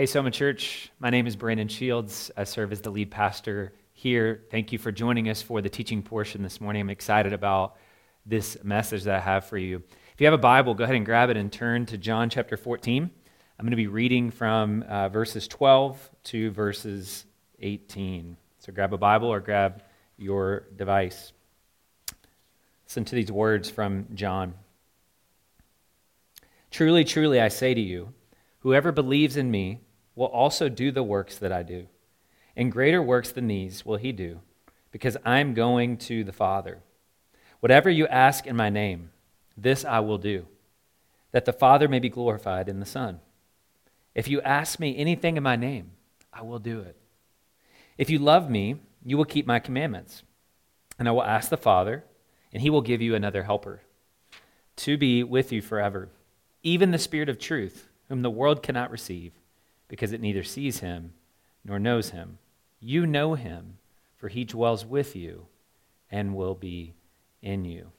Hey, Soma Church. My name is Brandon Shields. I serve as the lead pastor here. Thank you for joining us for the teaching portion this morning. I'm excited about this message that I have for you. If you have a Bible, go ahead and grab it and turn to John chapter 14. I'm going to be reading from uh, verses 12 to verses 18. So grab a Bible or grab your device. Listen to these words from John. Truly, truly, I say to you, whoever believes in me, will also do the works that I do. And greater works than these will he do, because I'm going to the Father. Whatever you ask in my name, this I will do, that the Father may be glorified in the Son. If you ask me anything in my name, I will do it. If you love me, you will keep my commandments. And I will ask the Father, and he will give you another helper to be with you forever, even the Spirit of truth, whom the world cannot receive because it neither sees him nor knows him. You know him, for he dwells with you and will be in you.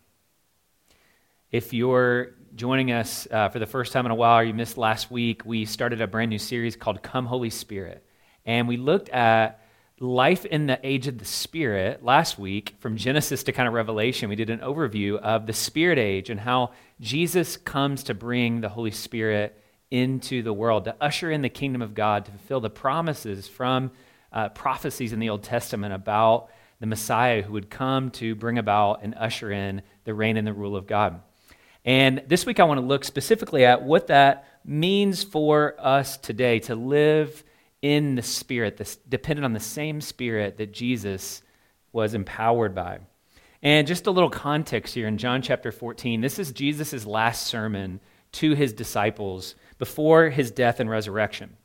If you're joining us uh, for the first time in a while or you missed last week, we started a brand new series called Come Holy Spirit. And we looked at life in the age of the Spirit last week, from Genesis to kind of Revelation. We did an overview of the Spirit age and how Jesus comes to bring the Holy Spirit into the world, to usher in the kingdom of God, to fulfill the promises from uh, prophecies in the Old Testament about the Messiah who would come to bring about and usher in the reign and the rule of God. And this week I want to look specifically at what that means for us today to live in the Spirit, this, dependent on the same Spirit that Jesus was empowered by. And just a little context here in John chapter 14, this is Jesus' last sermon to his disciples before his death and resurrection.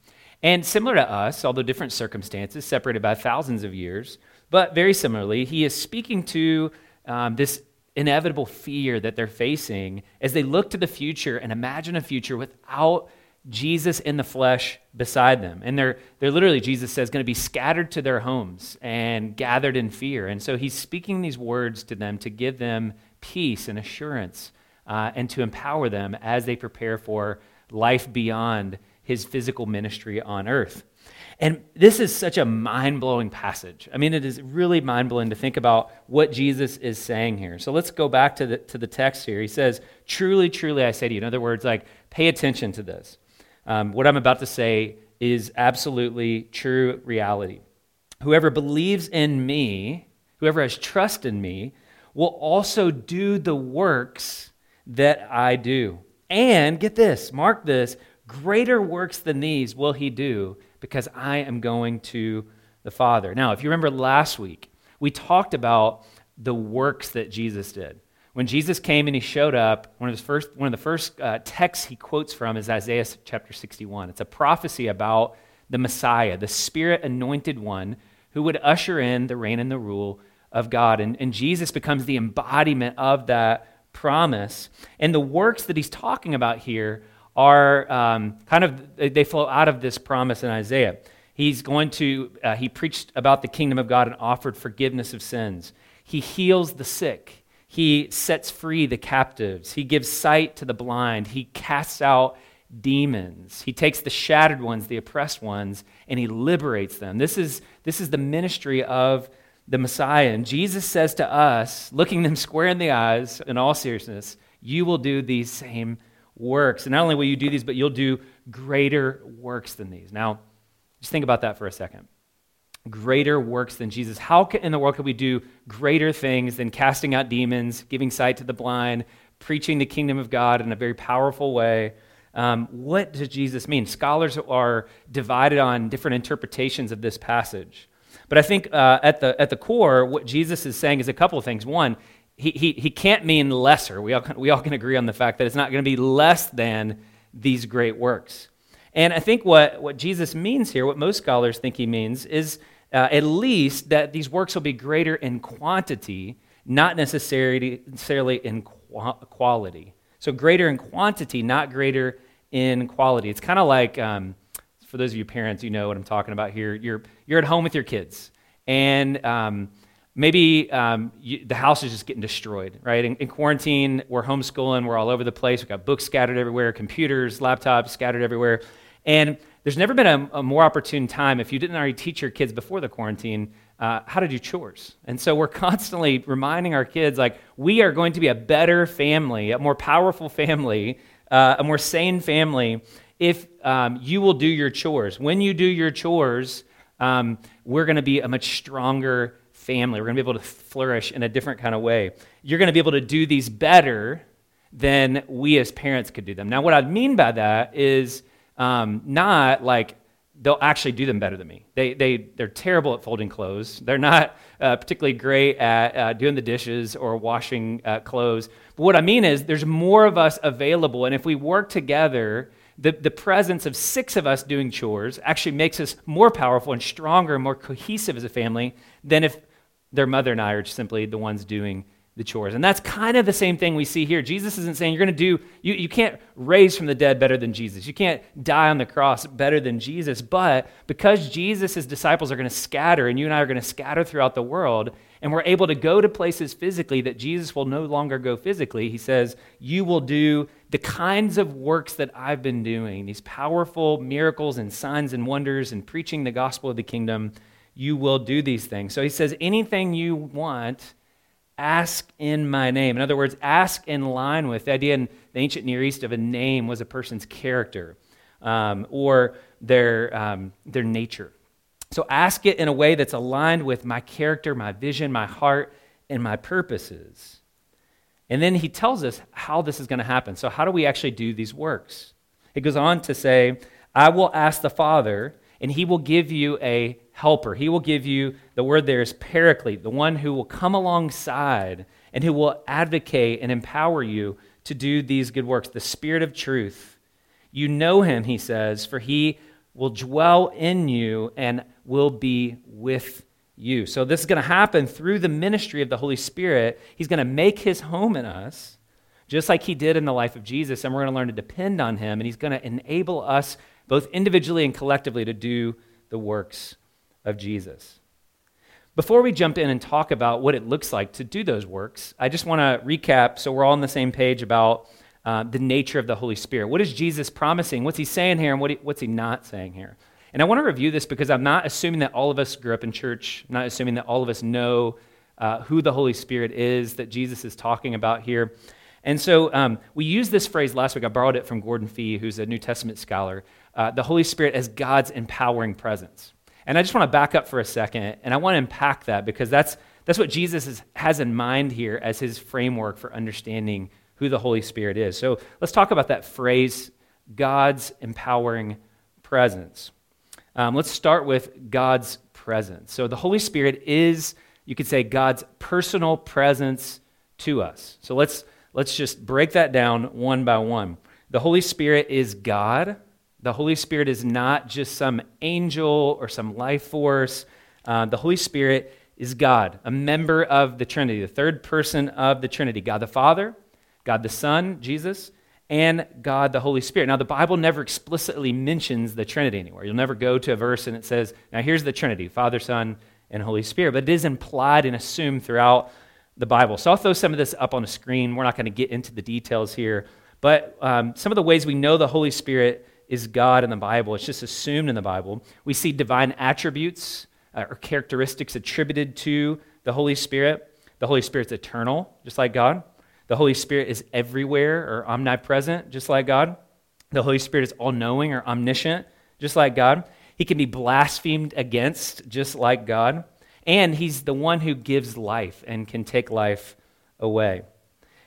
And similar to us, although different circumstances, separated by thousands of years, but very similarly, he is speaking to um, this inevitable fear that they're facing as they look to the future and imagine a future without Jesus in the flesh beside them. And they're, they're literally, Jesus says, going to be scattered to their homes and gathered in fear. And so he's speaking these words to them to give them peace and assurance uh, and to empower them as they prepare for life beyond his physical ministry on earth. And this is such a mind blowing passage. I mean, it is really mind blowing to think about what Jesus is saying here. So let's go back to the, to the text here. He says, Truly, truly, I say to you. In other words, like, pay attention to this. Um, what I'm about to say is absolutely true reality. Whoever believes in me, whoever has trust in me, will also do the works that I do. And get this, mark this, greater works than these will he do because I am going to the Father. Now, if you remember last week, we talked about the works that Jesus did. When Jesus came and he showed up, one of, his first, one of the first uh, texts he quotes from is Isaiah chapter 61. It's a prophecy about the Messiah, the Spirit anointed one who would usher in the reign and the rule of God. And, and Jesus becomes the embodiment of that promise. And the works that he's talking about here are um, kind of, they flow out of this promise in Isaiah. He's going to, uh, he preached about the kingdom of God and offered forgiveness of sins. He heals the sick. He sets free the captives. He gives sight to the blind. He casts out demons. He takes the shattered ones, the oppressed ones, and he liberates them. This is, this is the ministry of the Messiah. And Jesus says to us, looking them square in the eyes, in all seriousness, you will do these same works. And not only will you do these, but you'll do greater works than these. Now, just think about that for a second. Greater works than Jesus. How in the world could we do greater things than casting out demons, giving sight to the blind, preaching the kingdom of God in a very powerful way? Um, what does Jesus mean? Scholars are divided on different interpretations of this passage. But I think uh, at, the, at the core, what Jesus is saying is a couple of things. One, he, he, he can't mean lesser. We all, we all can agree on the fact that it's not going to be less than these great works. And I think what, what Jesus means here, what most scholars think he means, is uh, at least that these works will be greater in quantity, not necessarily, necessarily in quality. So greater in quantity, not greater in quality. It's kind of like um, for those of you parents, you know what I'm talking about here. You're, you're at home with your kids, and um, maybe um, you, the house is just getting destroyed, right? In, in, quarantine, we're homeschooling, we're all over the place. We've got books scattered everywhere, computers, laptops scattered everywhere. And there's never been a, a, more opportune time if you didn't already teach your kids before the quarantine uh, how to do chores. And so we're constantly reminding our kids, like, we are going to be a better family, a more powerful family, uh, a more sane family if um, you will do your chores. When you do your chores, um, we're going to be a much stronger family. We're going to be able to flourish in a different kind of way. You're going to be able to do these better than we as parents could do them. Now, what I mean by that is um, not like they'll actually do them better than me. They, they, they're terrible at folding clothes. They're not uh, particularly great at uh, doing the dishes or washing uh, clothes. But what I mean is, there's more of us available. And if we work together, the, the presence of six of us doing chores actually makes us more powerful and stronger and more cohesive as a family than if their mother and I are simply the ones doing the chores. And that's kind of the same thing we see here. Jesus isn't saying you're going to do, you, you can't raise from the dead better than Jesus. You can't die on the cross better than Jesus. But because Jesus' disciples are going to scatter, and you and I are going to scatter throughout the world, and we're able to go to places physically that Jesus will no longer go physically, he says, You will do the kinds of works that I've been doing, these powerful miracles and signs and wonders and preaching the gospel of the kingdom. You will do these things. So he says, Anything you want ask in my name. In other words, ask in line with the idea in the ancient Near East of a name was a person's character um, or their, um, their nature. So ask it in a way that's aligned with my character, my vision, my heart, and my purposes. And then he tells us how this is going to happen. So, how do we actually do these works? It goes on to say, I will ask the Father, and he will give you a helper. He will give you, the word there is paraclete, the one who will come alongside and who will advocate and empower you to do these good works, the Spirit of truth. You know him, he says, for he will dwell in you and will be with you. So this is going to happen through the ministry of the Holy Spirit. He's going to make his home in us, just like he did in the life of Jesus, and we're going to learn to depend on him, and he's going to enable us both individually and collectively to do the works of Jesus. Before we jump in and talk about what it looks like to do those works, I just want to recap so we're all on the same page about uh, the nature of the Holy Spirit. What is Jesus promising? What's he saying here, and what he, what's he not saying here? And I want to review this because I'm not assuming that all of us grew up in church, I'm not assuming that all of us know uh, who the Holy Spirit is that Jesus is talking about here. And so um, we used this phrase last week. I borrowed it from Gordon Fee, who's a New Testament scholar. Uh, the Holy Spirit as God's empowering presence. And I just want to back up for a second, and I want to unpack that because that's, that's what Jesus is, has in mind here as his framework for understanding who the Holy Spirit is. So let's talk about that phrase, God's empowering presence. Um, let's start with God's presence. So the Holy Spirit is, you could say, God's personal presence to us. So let's, let's just break that down one by one. The Holy Spirit is God the Holy Spirit is not just some angel or some life force. Uh, the Holy Spirit is God, a member of the Trinity, the third person of the Trinity God the Father, God the Son, Jesus, and God the Holy Spirit. Now, the Bible never explicitly mentions the Trinity anywhere. You'll never go to a verse and it says, now here's the Trinity Father, Son, and Holy Spirit. But it is implied and assumed throughout the Bible. So I'll throw some of this up on the screen. We're not going to get into the details here. But um, some of the ways we know the Holy Spirit is God in the Bible. It's just assumed in the Bible. We see divine attributes uh, or characteristics attributed to the Holy Spirit. The Holy Spirit's eternal, just like God. The Holy Spirit is everywhere or omnipresent, just like God. The Holy Spirit is all knowing or omniscient, just like God. He can be blasphemed against, just like God. And he's the one who gives life and can take life away.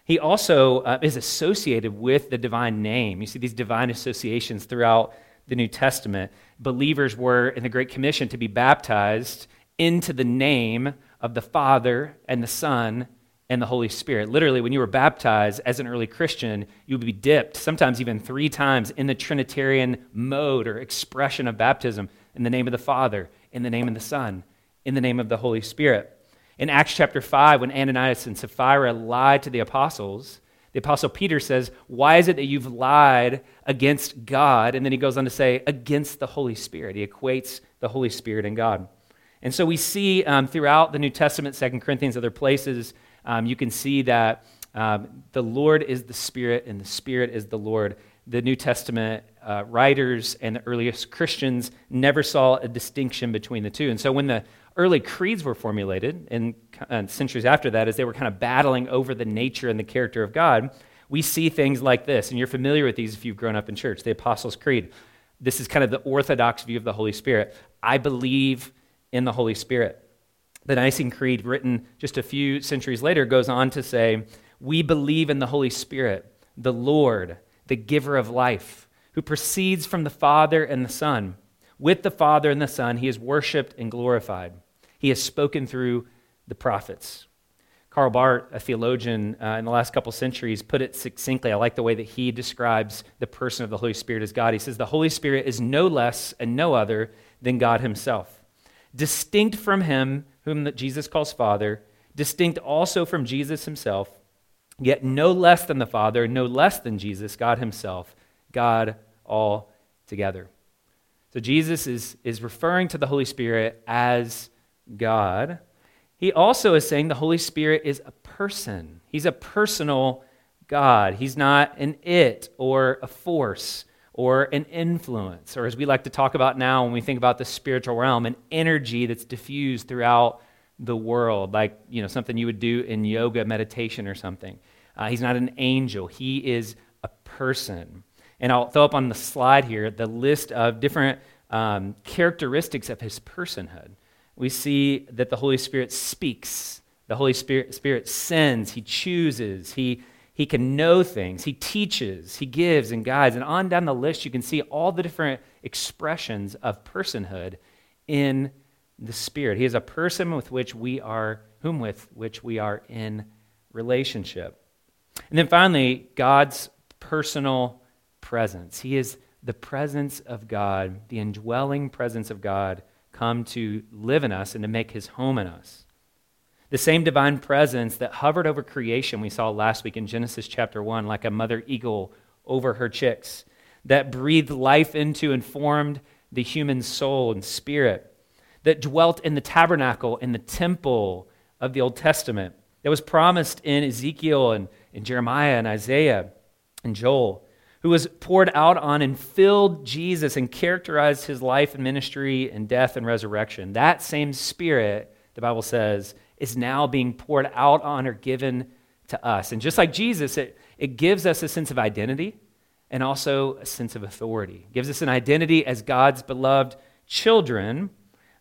He also uh, is associated with the divine name. You see these divine associations throughout the New Testament. Believers were in the Great Commission to be baptized into the name of the Father and the Son and the Holy Spirit. Literally, when you were baptized as an early Christian, you would be dipped, sometimes even three times, in the Trinitarian mode or expression of baptism in the name of the Father, in the name of the Son, in the name of the Holy Spirit. In Acts chapter 5, when Ananias and Sapphira lied to the apostles, the apostle Peter says, Why is it that you've lied against God? And then he goes on to say, Against the Holy Spirit. He equates the Holy Spirit and God. And so we see um, throughout the New Testament, Second Corinthians, other places, um, you can see that um, the Lord is the Spirit and the Spirit is the Lord. The New Testament uh, writers and the earliest Christians never saw a distinction between the two. And so when the early creeds were formulated, and uh, centuries after that, as they were kind of battling over the nature and the character of God, we see things like this. And you're familiar with these if you've grown up in church the Apostles' Creed. This is kind of the orthodox view of the Holy Spirit. I believe in the Holy Spirit. The Nicene Creed, written just a few centuries later, goes on to say, We believe in the Holy Spirit, the Lord, the giver of life, who proceeds from the Father and the Son. With the Father and the Son, he is worshiped and glorified. He has spoken through the prophets. Karl Barth, a theologian uh, in the last couple centuries, put it succinctly. I like the way that he describes the person of the Holy Spirit as God. He says, The Holy Spirit is no less and no other than God Himself. Distinct from Him, whom Jesus calls Father, distinct also from Jesus Himself, yet no less than the Father, no less than Jesus, God Himself, God all together. So Jesus is, is referring to the Holy Spirit as God. He also is saying the Holy Spirit is a person. He's a personal God. He's not an it or a force or an influence, or as we like to talk about now when we think about the spiritual realm, an energy that's diffused throughout the world, like you know something you would do in yoga meditation or something. Uh, he's not an angel. He is a person. And I'll throw up on the slide here the list of different um, characteristics of his personhood. We see that the Holy Spirit speaks, the Holy Spirit, Spirit sends, he chooses, he he can know things. He teaches, he gives and guides. And on down the list, you can see all the different expressions of personhood in the Spirit. He is a person with which we are, whom with which we are in relationship. And then finally, God's personal presence. He is the presence of God, the indwelling presence of God, come to live in us and to make his home in us. The same divine presence that hovered over creation we saw last week in Genesis chapter 1, like a mother eagle over her chicks, that breathed life into and formed the human soul and spirit, that dwelt in the tabernacle, in the temple of the Old Testament, that was promised in Ezekiel and in Jeremiah and Isaiah and Joel, who was poured out on and filled Jesus and characterized his life and ministry and death and resurrection. That same spirit, the Bible says, is now being poured out on or given to us. And just like Jesus, it, it gives us a sense of identity and also a sense of authority. It gives us an identity as God's beloved children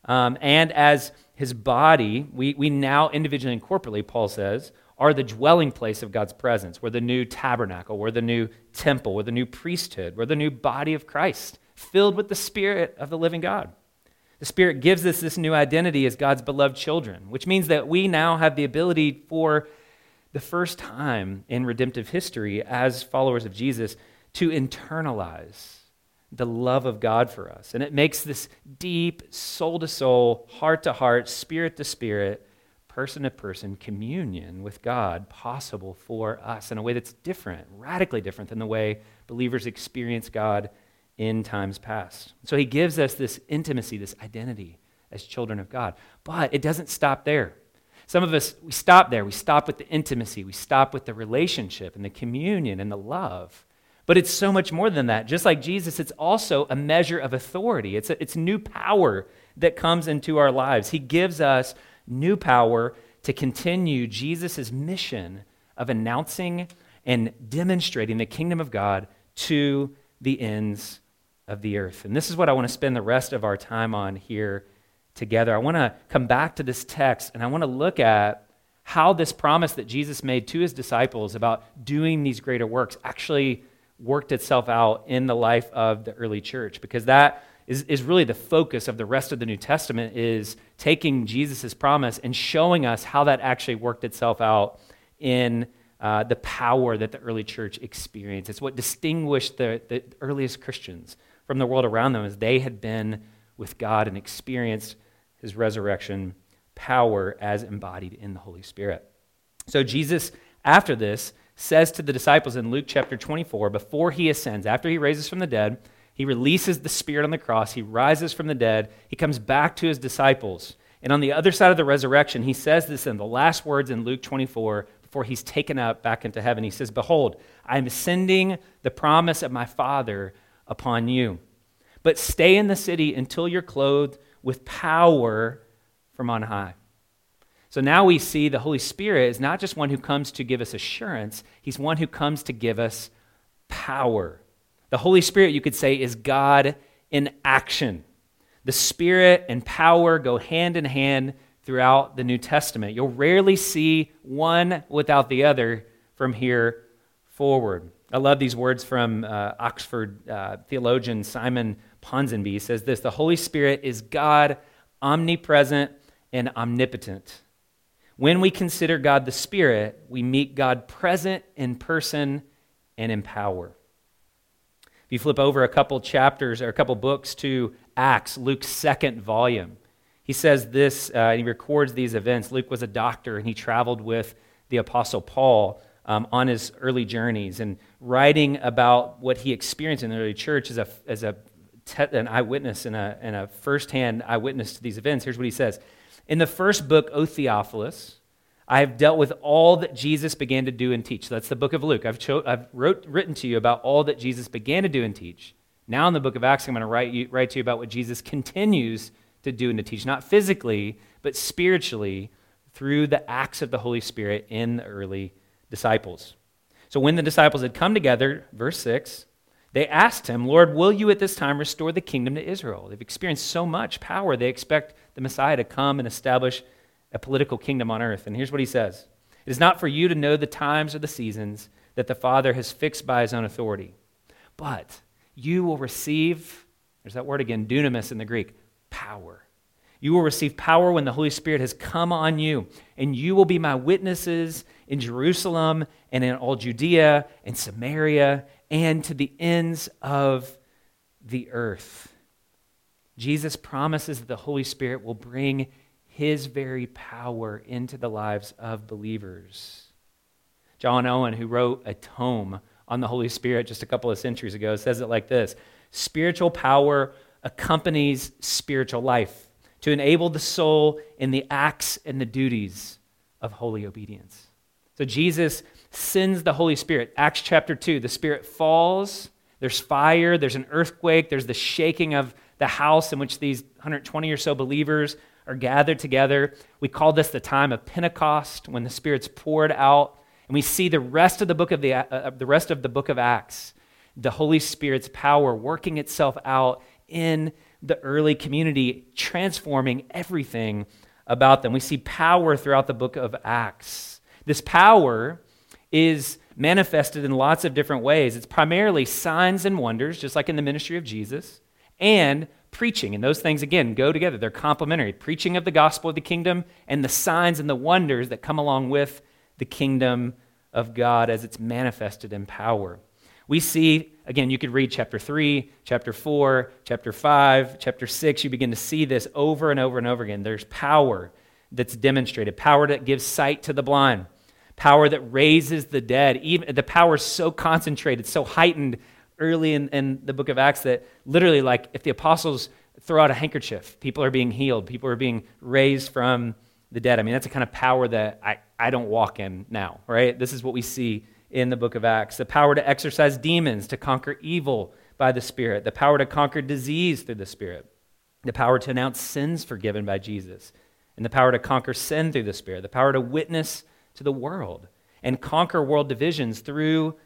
um, and as his body. We, we now individually and corporately, Paul says, are the dwelling place of God's presence. We're the new tabernacle, we're the new temple, we're the new priesthood, we're the new body of Christ, filled with the Spirit of the living God. The Spirit gives us this new identity as God's beloved children, which means that we now have the ability for the first time in redemptive history as followers of Jesus to internalize the love of God for us. And it makes this deep, soul to soul, heart to heart, spirit to spirit, person to person communion with God possible for us in a way that's different, radically different than the way believers experience God in times past. So he gives us this intimacy, this identity as children of God. But it doesn't stop there. Some of us, we stop there. We stop with the intimacy, we stop with the relationship and the communion and the love. But it's so much more than that. Just like Jesus, it's also a measure of authority. It's, a, it's new power that comes into our lives. He gives us new power to continue Jesus' mission of announcing and demonstrating the kingdom of God to the ends of the earth. And this is what I want to spend the rest of our time on here together. I want to come back to this text and I want to look at how this promise that Jesus made to his disciples about doing these greater works actually worked itself out in the life of the early church because that is, is really the focus of the rest of the New Testament is taking Jesus' promise and showing us how that actually worked itself out in uh, the power that the early church experienced. It's what distinguished the, the earliest Christians from the world around them as they had been with God and experienced his resurrection power as embodied in the Holy Spirit. So Jesus, after this, says to the disciples in Luke chapter 24, before he ascends, after he raises from the dead, he releases the Spirit on the cross, he rises from the dead, he comes back to his disciples. And on the other side of the resurrection, he says this in the last words in Luke 24 before he's taken up back into heaven. He says, Behold, I am sending the promise of my Father upon you. But stay in the city until you're clothed with power from on high. So now we see the Holy Spirit is not just one who comes to give us assurance, he's one who comes to give us power. The Holy Spirit, you could say, is God in action. The Spirit and power go hand in hand throughout the New Testament. You'll rarely see one without the other from here forward. I love these words from uh, Oxford uh, theologian Simon Ponsonby. He says this The Holy Spirit is God omnipresent and omnipotent. When we consider God the Spirit, we meet God present in person and in power. If you flip over a couple chapters or a couple books to Acts, Luke's second volume, he says this, uh, he records these events. Luke was a doctor and he traveled with the Apostle Paul um, on his early journeys and writing about what he experienced in the early church as, a, as a te- an eyewitness and a, and a firsthand eyewitness to these events. Here's what he says in the first book, O Theophilus, I have dealt with all that Jesus began to do and teach. That's the book of Luke. I've, cho- I've wrote, written to you about all that Jesus began to do and teach. Now, in the book of Acts, I'm going to write, you, write to you about what Jesus continues to do and to teach, not physically, but spiritually through the acts of the Holy Spirit in the early disciples. So, when the disciples had come together, verse 6, they asked him, Lord, will you at this time restore the kingdom to Israel? They've experienced so much power, they expect the Messiah to come and establish a political kingdom on earth. And here's what he says It is not for you to know the times or the seasons that the Father has fixed by his own authority, but you will receive, there's that word again, dunamis in the Greek, power. You will receive power when the Holy Spirit has come on you, and you will be my witnesses in Jerusalem and in all Judea and Samaria and to the ends of the earth. Jesus promises that the Holy Spirit will bring his very power into the lives of believers. John Owen, who wrote a tome on the Holy Spirit just a couple of centuries ago, says it like this Spiritual power accompanies spiritual life to enable the soul in the acts and the duties of holy obedience. So Jesus sends the Holy Spirit. Acts chapter 2, the Spirit falls, there's fire, there's an earthquake, there's the shaking of the house in which these 120 or so believers are gathered together. We call this the time of Pentecost when the Spirit's poured out. And we see the rest of the book of the, uh, uh, the rest of the book of Acts, the Holy Spirit's power working itself out in the early community, transforming everything about them. We see power throughout the book of Acts. This power is manifested in lots of different ways. It's primarily signs and wonders, just like in the ministry of Jesus, and preaching. And those things, again, go together. They're complementary. Preaching of the gospel of the kingdom and the signs and the wonders that come along with the kingdom of God as it's manifested in power. We see, again, you could read chapter 3, chapter 4, chapter 5, chapter 6. You begin to see this over and over and over again. There's power that's demonstrated, power that gives sight to the blind, power that raises the dead. Even, the power is so concentrated, so heightened early in, in the book of Acts that literally, like, if the apostles throw out a handkerchief, people are being healed, people are being raised from the dead. I mean, that's a kind of power that I, I don't walk in now, right? This is what we see in the book of Acts the power to exorcise demons, to conquer evil by the Spirit, the power to conquer disease through the Spirit, the power to announce sins forgiven by Jesus, and the power to conquer sin through the Spirit, the power to witness to the world and conquer world divisions through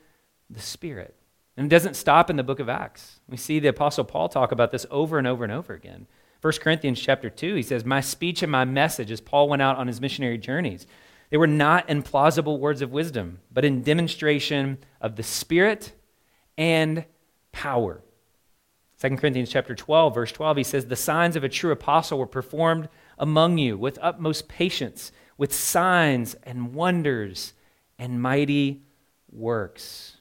the Spirit. And it doesn't stop in the book of Acts. We see the Apostle Paul talk about this over and over and over again. 1 Corinthians chapter 2, he says, My speech and my message as Paul went out on his missionary journeys, they were not in plausible words of wisdom, but in demonstration of the Spirit and power. 2 Corinthians chapter 12, verse 12, he says, The signs of a true apostle were performed among you with utmost patience, with signs and wonders and mighty works.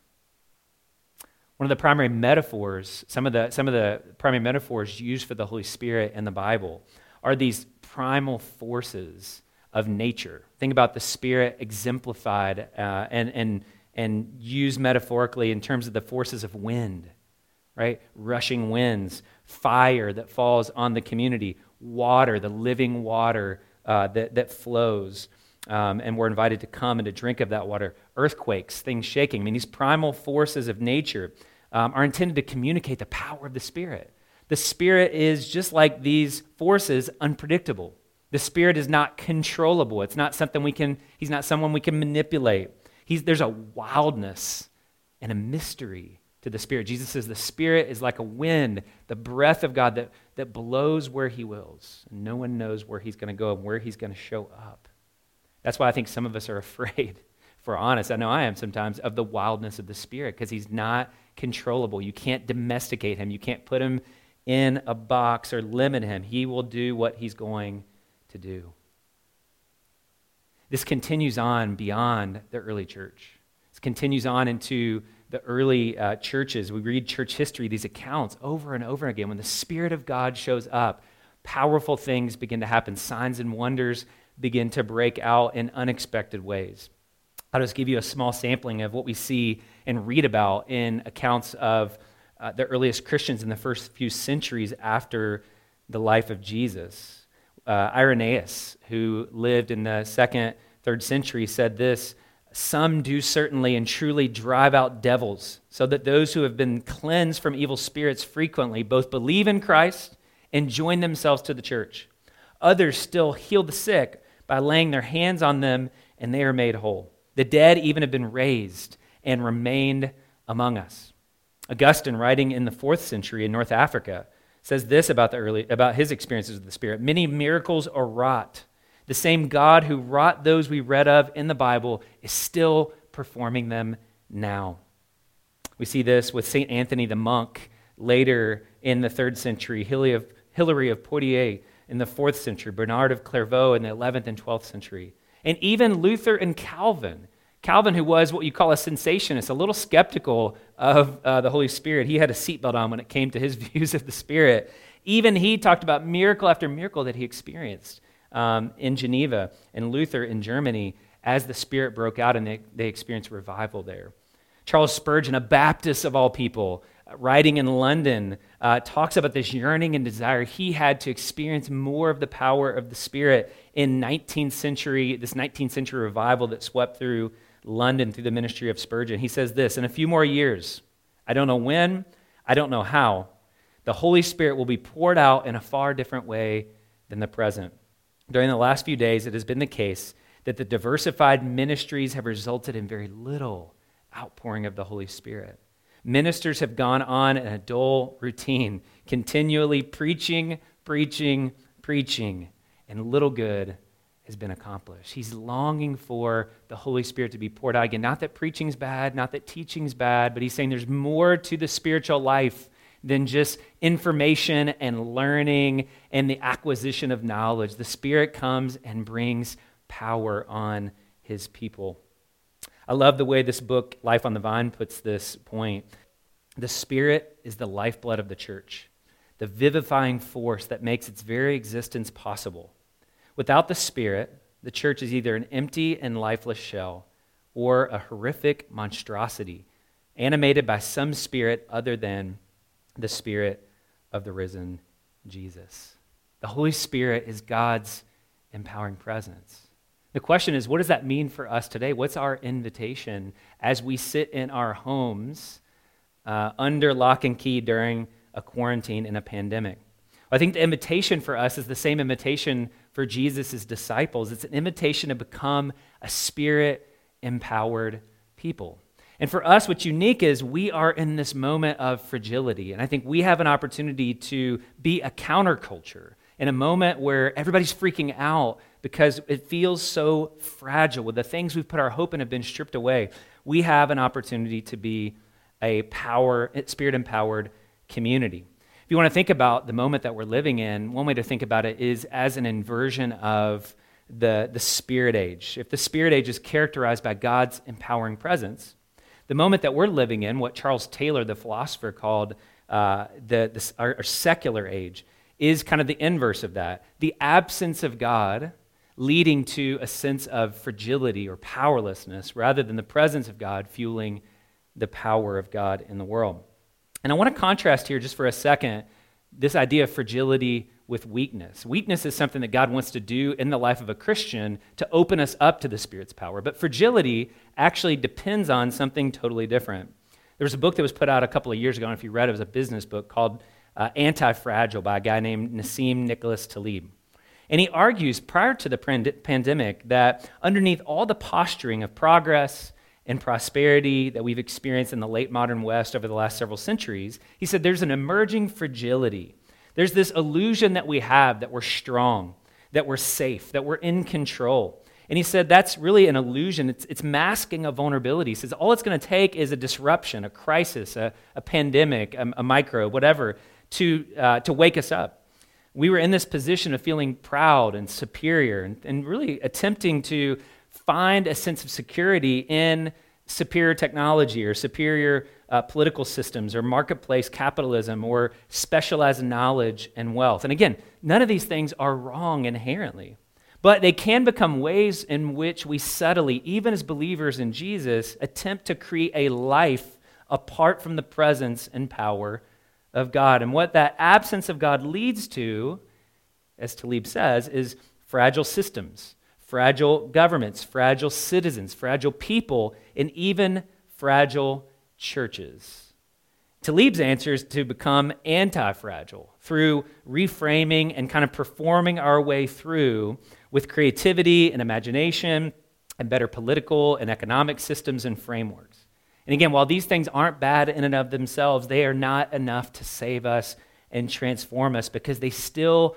One of the primary metaphors, some of the, some of the primary metaphors used for the Holy Spirit in the Bible are these primal forces of nature. Think about the Spirit exemplified uh, and, and, and used metaphorically in terms of the forces of wind, right? Rushing winds, fire that falls on the community, water, the living water uh, that, that flows. Um, and we're invited to come and to drink of that water. Earthquakes, things shaking. I mean, these primal forces of nature um, are intended to communicate the power of the Spirit. The Spirit is just like these forces, unpredictable. The Spirit is not controllable. It's not something we can, He's not someone we can manipulate. He's, there's a wildness and a mystery to the Spirit. Jesus says the Spirit is like a wind, the breath of God that, that blows where He wills. And no one knows where He's going to go and where He's going to show up. That's why I think some of us are afraid, we're honest. I know I am sometimes, of the wildness of the Spirit because He's not controllable. You can't domesticate Him, you can't put Him in a box or limit Him. He will do what He's going to do. This continues on beyond the early church. This continues on into the early uh, churches. We read church history, these accounts over and over again. When the Spirit of God shows up, powerful things begin to happen. Signs and wonders begin to break out in unexpected ways. I'll just give you a small sampling of what we see and read about in accounts of uh, the earliest Christians in the first few centuries after the life of Jesus. Uh, Irenaeus, who lived in the second, third century, said this some do certainly and truly drive out devils, so that those who have been cleansed from evil spirits frequently both believe in Christ and join themselves to the church. Others still heal the sick by laying their hands on them, and they are made whole. The dead even have been raised and remained among us. Augustine, writing in the fourth century in North Africa, says this about, the early, about his experiences with the Spirit Many miracles are wrought the same God who wrought those we read of in the Bible is still performing them now. We see this with St. Anthony the monk later in the third century, Hilary of, Hilary of Poitiers in the fourth century, Bernard of Clairvaux in the 11th and 12th century, and even Luther and Calvin. Calvin, who was what you call a cessationist, a little skeptical of uh, the Holy Spirit, he had a seatbelt on when it came to his views of the Spirit. Even he talked about miracle after miracle that he experienced um, in Geneva and Luther in Germany as the Spirit broke out and they, they experienced revival there. Charles Spurgeon, a Baptist of all people, writing in London, uh, talks about this yearning and desire he had to experience more of the power of the Spirit in 19th century, this 19th century revival that swept through London through the ministry of Spurgeon. He says this In a few more years, I don't know when, I don't know how, the Holy Spirit will be poured out in a far different way than the present. During the last few days, it has been the case that the diversified ministries have resulted in very little outpouring of the Holy Spirit. Ministers have gone on in a dull routine, continually preaching, preaching, preaching, and little good has been accomplished. He's longing for the Holy Spirit to be poured out again. Not that preaching's bad, not that teaching's bad, but he's saying there's more to the spiritual life than just information and learning and the acquisition of knowledge. The Spirit comes and brings power on his people. I love the way this book, Life on the Vine, puts this point. The Spirit is the lifeblood of the church, the vivifying force that makes its very existence possible. Without the Spirit, the church is either an empty and lifeless shell or a horrific monstrosity animated by some spirit other than the Spirit of the risen Jesus. The Holy Spirit is God's empowering presence. The question is, what does that mean for us today? What's our invitation as we sit in our homes uh, under lock and key during a quarantine and a pandemic? I think the invitation for us is the same invitation for Jesus' disciples. It's an invitation to become a spirit empowered people. And for us, what's unique is we are in this moment of fragility. And I think we have an opportunity to be a counterculture in a moment where everybody's freaking out because it feels so fragile. With the things we've put our hope in have been stripped away. We have an opportunity to be a power, spirit empowered community. If you want to think about the moment that we're living in, one way to think about it is as an inversion of the, the spirit age. If the spirit age is characterized by God's empowering presence, the moment that we're living in, what Charles Taylor, the philosopher, called uh, the, the our, our secular age, is kind of the inverse of that. The absence of God leading to a sense of fragility or powerlessness rather than the presence of God fueling the power of God in the world. And I want to contrast here just for a second this idea of fragility with weakness. Weakness is something that God wants to do in the life of a Christian to open us up to the Spirit's power. But fragility actually depends on something totally different. There was a book that was put out a couple of years ago, and if you read it, it was a business book called uh, Anti Fragile by a guy named Nassim Nicholas Taleb. And he argues prior to the pandemic that underneath all the posturing of progress and prosperity that we've experienced in the late modern West over the last several centuries, he said there's an emerging fragility. There's this illusion that we have that we're strong, that we're safe, that we're in control. And he said that's really an illusion. It's, it's masking a vulnerability. He says all it's going to take is a disruption, a crisis, a, a pandemic, a, a microbe, whatever, to, uh, to wake us up. We were in this position of feeling proud and superior and, and really attempting to find a sense of security in superior technology or superior uh, political systems or marketplace capitalism or specialized knowledge and wealth. And again, none of these things are wrong inherently, but they can become ways in which we subtly, even as believers in Jesus, attempt to create a life apart from the presence and power of God. And what that absence of God leads to, as Taleb says, is fragile systems, fragile governments, fragile citizens, fragile people, and even fragile churches. Taleb's answer is to become anti fragile through reframing and kind of performing our way through with creativity and imagination and better political and economic systems and frameworks. And again, while these things aren't bad in and of themselves, they are not enough to save us and transform us because they still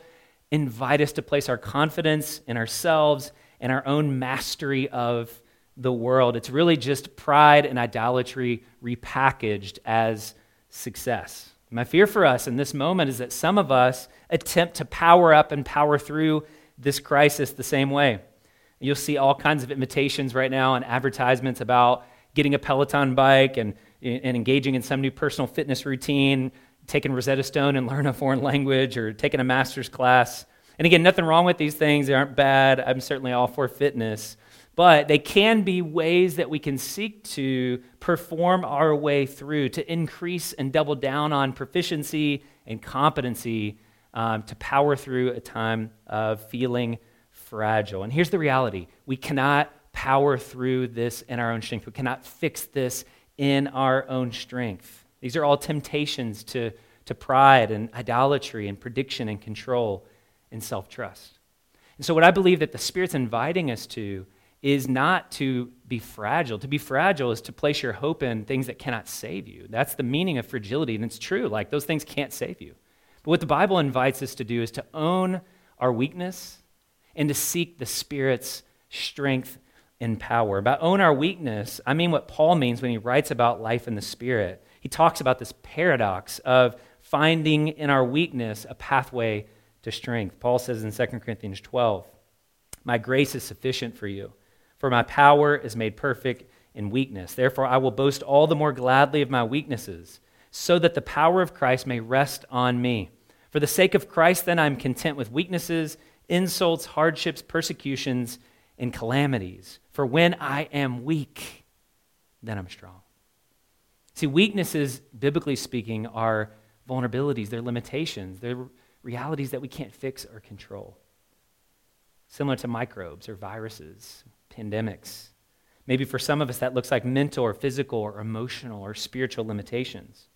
invite us to place our confidence in ourselves and our own mastery of the world. It's really just pride and idolatry repackaged as success. My fear for us in this moment is that some of us attempt to power up and power through this crisis the same way. You'll see all kinds of invitations right now and advertisements about getting a Peloton bike and, and engaging in some new personal fitness routine, taking Rosetta Stone and learn a foreign language, or taking a master's class. And again, nothing wrong with these things. They aren't bad. I'm certainly all for fitness. But they can be ways that we can seek to perform our way through, to increase and double down on proficiency and competency um, to power through a time of feeling fragile. And here's the reality we cannot power through this in our own strength. We cannot fix this in our own strength. These are all temptations to, to pride and idolatry and prediction and control and self trust. And so, what I believe that the Spirit's inviting us to is not to be fragile. To be fragile is to place your hope in things that cannot save you. That's the meaning of fragility, and it's true. Like, those things can't save you. But what the Bible invites us to do is to own our weakness and to seek the Spirit's strength in power. About own our weakness, I mean what Paul means when he writes about life in the Spirit. He talks about this paradox of finding in our weakness a pathway to strength. Paul says in 2 Corinthians 12, My grace is sufficient for you, for my power is made perfect in weakness. Therefore, I will boast all the more gladly of my weaknesses, so that the power of Christ may rest on me. For the sake of Christ, then, I'm content with weaknesses, insults, hardships, persecutions, and calamities. For when I am weak, then I'm strong. See, weaknesses, biblically speaking, are vulnerabilities, they're limitations, they're realities that we can't fix or control. Similar to microbes or viruses, pandemics. Maybe for some of us, that looks like mental or physical or emotional or spiritual limitations.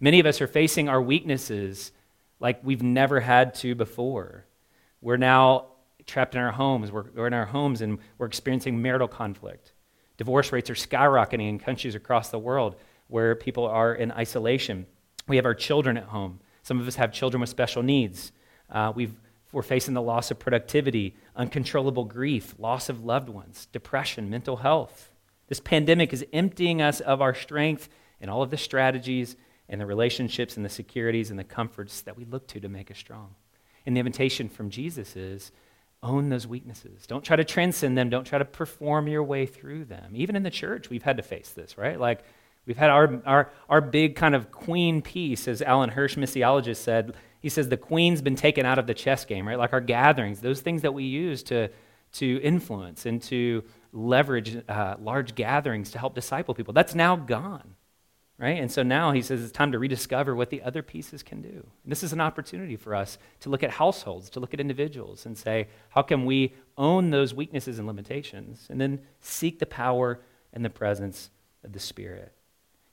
Many of us are facing our weaknesses like we've never had to before. We're now trapped in our homes. We're, we're in our homes and we're experiencing marital conflict. Divorce rates are skyrocketing in countries across the world where people are in isolation. We have our children at home. Some of us have children with special needs. Uh, we are facing the loss of productivity, uncontrollable grief, loss of loved ones, depression, mental health. This pandemic is emptying us of our strength and all of the strategies and the relationships and the securities and the comforts that we look to to make us strong. And the invitation from Jesus is own those weaknesses. Don't try to transcend them. Don't try to perform your way through them. Even in the church, we've had to face this, right? Like, we've had our, our, our big kind of queen piece, as Alan Hirsch, missiologist, said. He says the queen's been taken out of the chess game, right? Like our gatherings, those things that we use to, to influence and to leverage uh, large gatherings to help disciple people. That's now gone right? And so now he says it's time to rediscover what the other pieces can do. And this is an opportunity for us to look at households, to look at individuals, and say, how can we own those weaknesses and limitations, and then seek the power and the presence of the Spirit?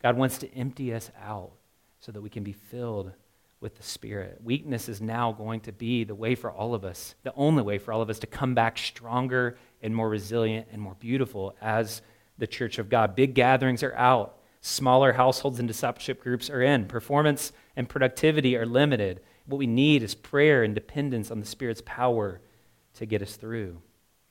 God wants to empty us out so that we can be filled with the Spirit. Weakness is now going to be the way for all of us, the only way for all of us to come back stronger and more resilient and more beautiful as the church of God. Big gatherings are out, smaller households and discipleship groups are in, performance and productivity are limited. What we need is prayer and dependence on the Spirit's power to get us through.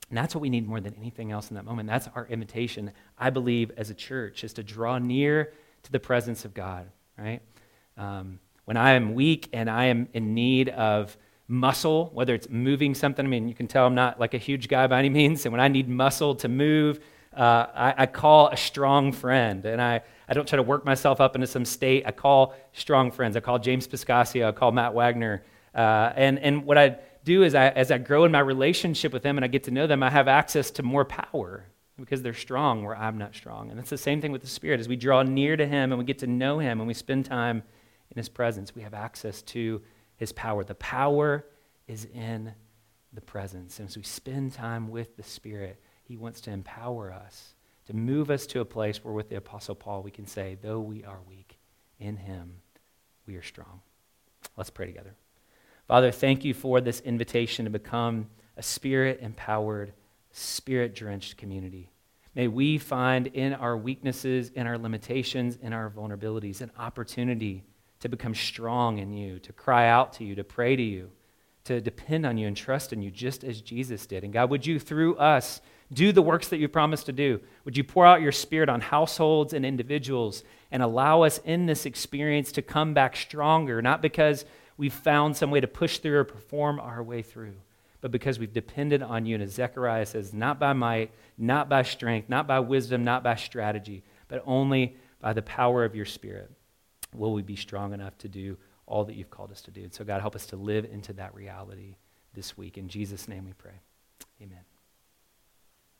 And that's what we need more than anything else in that moment. That's our invitation, I believe, as a church, is to draw near to the presence of God, right? Um, when I am weak and I am in need of muscle, whether it's moving something, I mean, you can tell I'm not like a huge guy by any means. And when I need muscle to move, uh, I, I, call a strong friend. And I, I don't try to work myself up into some state. I call strong friends. I call James Piscasio. I call Matt Wagner. Uh, and, and what I do is I, as I grow in my relationship with them and I get to know them, I have access to more power because they're strong where I'm not strong. And it's the same thing with the Spirit. As we draw near to Him and we get to know Him and we spend time in his presence, we have access to his power. The power is in the presence. And as we spend time with the Spirit, he wants to empower us, to move us to a place where, with the Apostle Paul, we can say, though we are weak, in him we are strong. Let's pray together. Father, thank you for this invitation to become a spirit empowered, spirit drenched community. May we find in our weaknesses, in our limitations, in our vulnerabilities, an opportunity to become strong in you, to cry out to you, to pray to you, to depend on you and trust in you, just as Jesus did. And God, would you, through us, do the works that you promised to do? Would you pour out your spirit on households and individuals and allow us in this experience to come back stronger, not because we've found some way to push through or perform our way through, but because we've depended on you. And as Zechariah says, not by might, not by strength, not by wisdom, not by strategy, but only by the power of your spirit will we be strong enough to do all that you've called us to do? And so, God, help us to live into that reality this week. In Jesus' name we pray.